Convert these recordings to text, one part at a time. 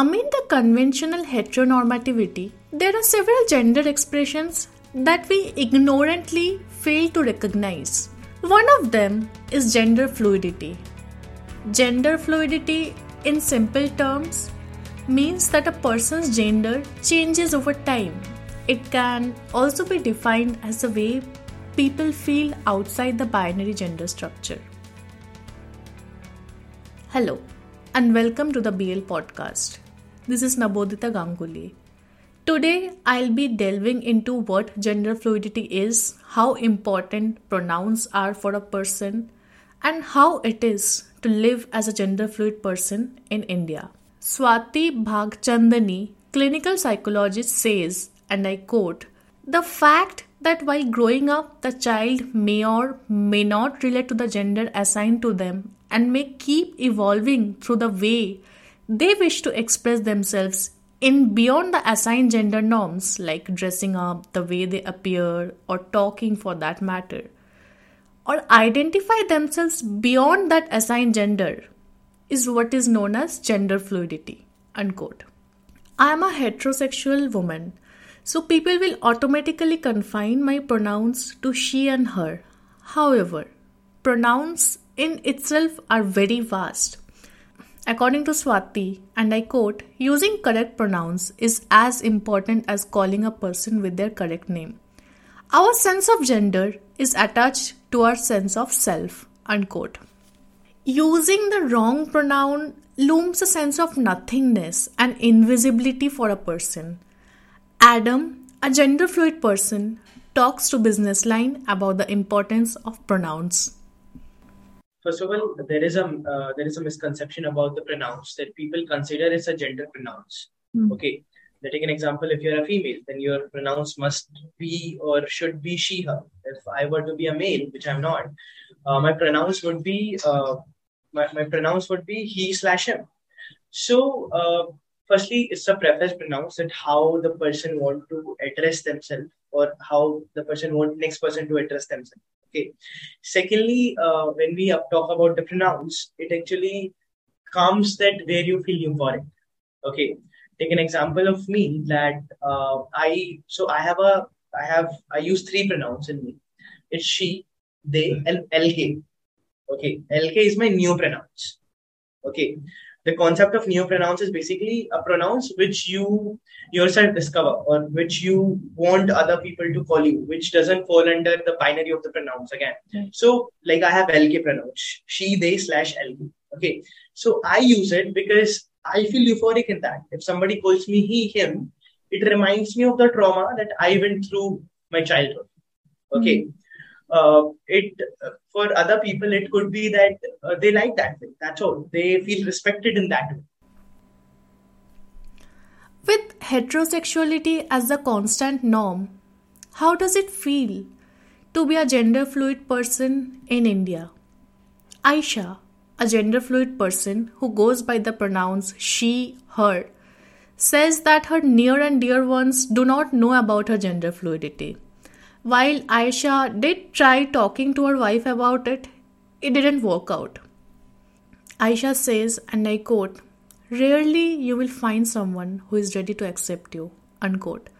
Amid the conventional heteronormativity, there are several gender expressions that we ignorantly fail to recognize. One of them is gender fluidity. Gender fluidity, in simple terms, means that a person's gender changes over time. It can also be defined as the way people feel outside the binary gender structure. Hello, and welcome to the BL podcast. This is Nabodita Ganguly. Today, I'll be delving into what gender fluidity is, how important pronouns are for a person, and how it is to live as a gender fluid person in India. Swati Bhagchandani, clinical psychologist, says, and I quote, the fact that while growing up, the child may or may not relate to the gender assigned to them and may keep evolving through the way they wish to express themselves in beyond the assigned gender norms like dressing up, the way they appear, or talking for that matter, or identify themselves beyond that assigned gender is what is known as gender fluidity. Unquote. I am a heterosexual woman, so people will automatically confine my pronouns to she and her. However, pronouns in itself are very vast According to Swati, and I quote, using correct pronouns is as important as calling a person with their correct name. Our sense of gender is attached to our sense of self. Unquote. Using the wrong pronoun looms a sense of nothingness and invisibility for a person. Adam, a gender fluid person, talks to Business Line about the importance of pronouns. First of all, there is a uh, there is a misconception about the pronouns that people consider as a gender pronouns. Mm. Okay, let take an example. If you're a female, then your pronouns must be or should be she/her. If I were to be a male, which I'm not, uh, my pronouns would be uh, my, my pronouns would be he slash him. So, uh, firstly, it's a preface pronouns that how the person want to address themselves or how the person want next person to address themselves. Okay. Secondly, uh, when we talk about the pronouns, it actually comes that where you feel euphoric. Okay. Take an example of me that uh, I so I have a I have I use three pronouns in me. It's she, they, and LK. Okay. LK is my new pronouns. Okay the concept of neopronouns is basically a pronouns which you yourself discover or which you want other people to call you, which doesn't fall under the binary of the pronouns again. Mm. So, like I have LK pronouns, she, they, slash LK. Okay. So I use it because I feel euphoric in that. If somebody calls me he, him, it reminds me of the trauma that I went through my childhood. Okay. Mm uh, it for other people it could be that uh, they like that way. That's all. They feel respected in that way. With heterosexuality as the constant norm how does it feel to be a gender fluid person in india? Aisha a gender fluid person who goes by the pronouns she her says that her near and dear ones do not know about her gender fluidity while Aisha did try talking to her wife about it, it didn't work out. Aisha says, and I quote, Rarely you will find someone who is ready to accept you. Unquote.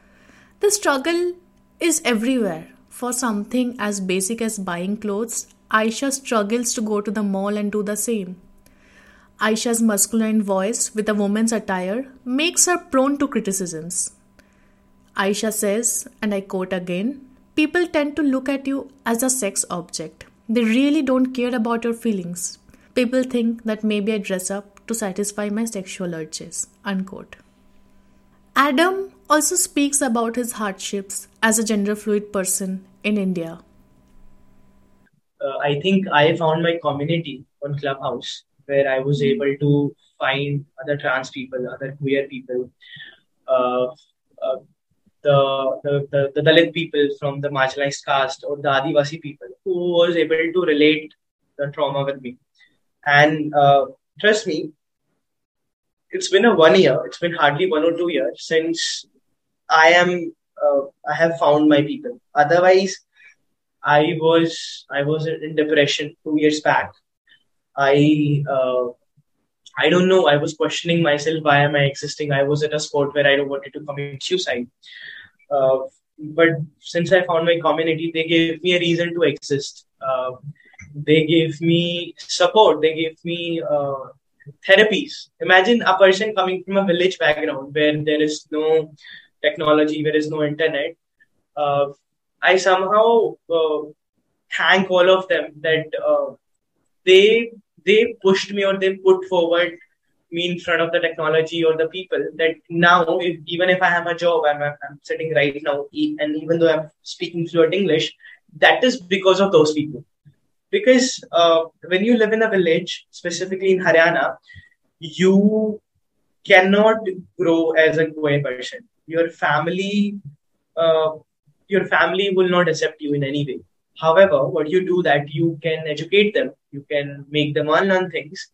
The struggle is everywhere. For something as basic as buying clothes, Aisha struggles to go to the mall and do the same. Aisha's masculine voice with a woman's attire makes her prone to criticisms. Aisha says, and I quote again, people tend to look at you as a sex object. They really don't care about your feelings. People think that maybe I dress up to satisfy my sexual urges. Unquote. Adam also speaks about his hardships as a gender fluid person in India. Uh, I think I found my community on Clubhouse where I was able to find other trans people, other queer people, uh, uh, the, the, the, Dalit people from the marginalized caste or the Adivasi people who was able to relate the trauma with me. And uh, trust me, it's been a one year, it's been hardly one or two years since I am, uh, I have found my people. Otherwise, I was, I was in depression two years back. I, uh, I don't know. I was questioning myself. Why am I existing? I was at a sport where I wanted to commit suicide. Uh, but since I found my community, they gave me a reason to exist. Uh, they gave me support. They gave me uh, therapies. Imagine a person coming from a village background where there is no technology, there is no internet. Uh, I somehow uh, thank all of them that uh, they they pushed me or they put forward me in front of the technology or the people that now if, even if i have a job I'm, I'm sitting right now and even though i'm speaking fluent english that is because of those people. Because uh, when you live in a village specifically in haryana you cannot grow as a queer person. Your family uh, your family will not accept you in any way. However what you do that you can educate them you can make them unlearn things.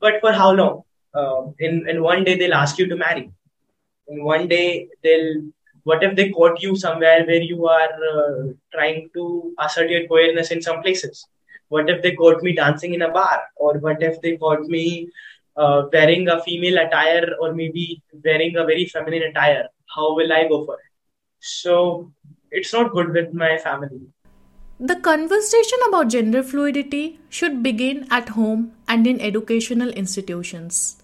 But for how long? Uh, in in one day they'll ask you to marry. In one day they'll what if they caught you somewhere where you are uh, trying to assert your queerness in some places? What if they caught me dancing in a bar? Or what if they caught me uh, wearing a female attire or maybe wearing a very feminine attire? How will i go for it? So it's not good with my family the conversation about gender fluidity should begin at home and in educational institutions.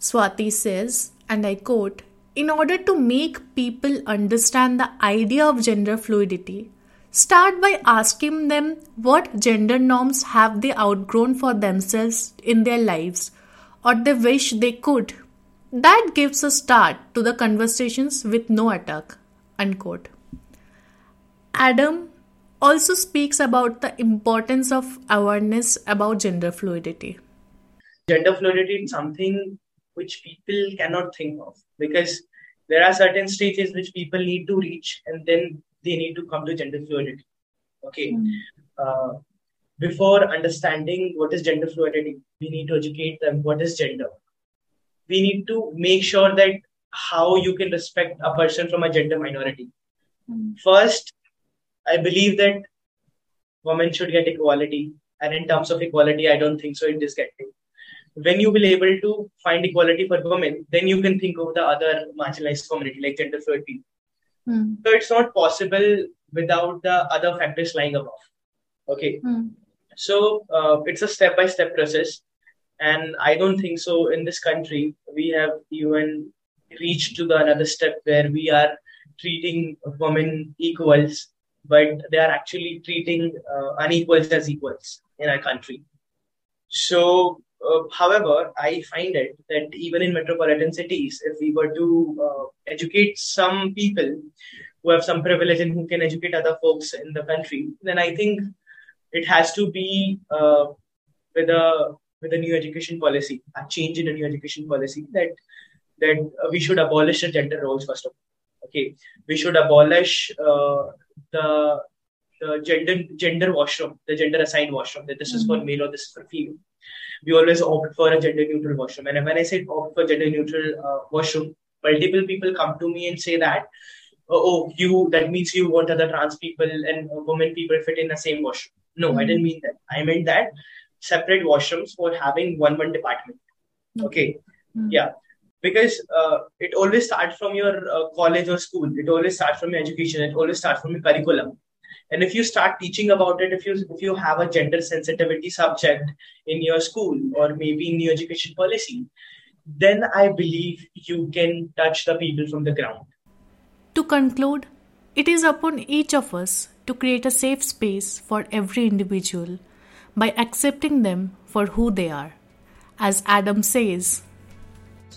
Swati says, and I quote, in order to make people understand the idea of gender fluidity, start by asking them what gender norms have they outgrown for themselves in their lives or they wish they could. That gives a start to the conversations with no attack. Unquote. Adam also speaks about the importance of awareness about gender fluidity. Gender fluidity is something which people cannot think of because there are certain stages which people need to reach and then they need to come to gender fluidity. Okay. Mm. Uh, before understanding what is gender fluidity, we need to educate them what is gender. We need to make sure that how you can respect a person from a gender minority. Mm. First, I believe that women should get equality. And in terms of equality, I don't think so it is getting. When you will able to find equality for women, then you can think of the other marginalized community like gender fluid people. Mm. So it's not possible without the other factors lying above. Okay. Mm. So uh, it's a step by step process. And I don't think so in this country, we have even reached to the another step where we are treating women equals but they are actually treating uh, unequals as equals in our country. So, uh, however, I find it that even in metropolitan cities, if we were to uh, educate some people who have some privilege and who can educate other folks in the country, then I think it has to be uh, with a with a new education policy, a change in a new education policy that that we should abolish the gender roles first of all okay we should abolish uh, the the gender gender washroom the gender assigned washroom that this mm-hmm. is for mm-hmm. male or this is for female we always opt for a gender neutral washroom and when i say opt for gender neutral uh, washroom multiple people come to me and say that oh, oh you that means you want other trans people and women people fit in the same washroom no mm-hmm. i didn't mean that i meant that separate washrooms for having one one department okay mm-hmm. yeah because uh, it always starts from your uh, college or school. It always starts from your education. It always starts from your curriculum. And if you start teaching about it if you if you have a gender sensitivity subject in your school or maybe in your education policy then i believe you can touch the people from the ground. To conclude it is upon each of us to create a safe space for every individual by accepting them for who they are. As adam says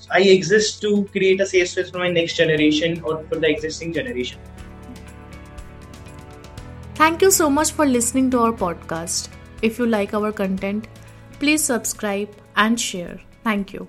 I exist to create a safe space for my next generation or for the existing generation. Thank you so much for listening to our podcast. If you like our content, please subscribe and share. Thank you.